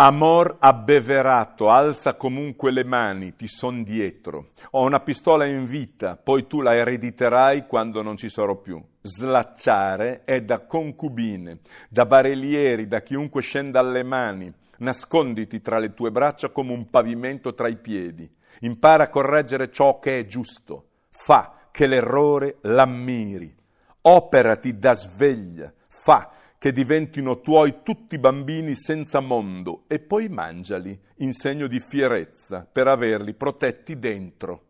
Amor abbeverato, alza comunque le mani, ti son dietro. Ho una pistola in vita, poi tu la erediterai quando non ci sarò più. Slacciare è da concubine, da barellieri, da chiunque scenda alle mani. Nasconditi tra le tue braccia come un pavimento tra i piedi. Impara a correggere ciò che è giusto. Fa che l'errore l'ammiri. Operati da sveglia. Fa che diventino tuoi tutti i bambini senza mondo e poi mangiali in segno di fierezza per averli protetti dentro.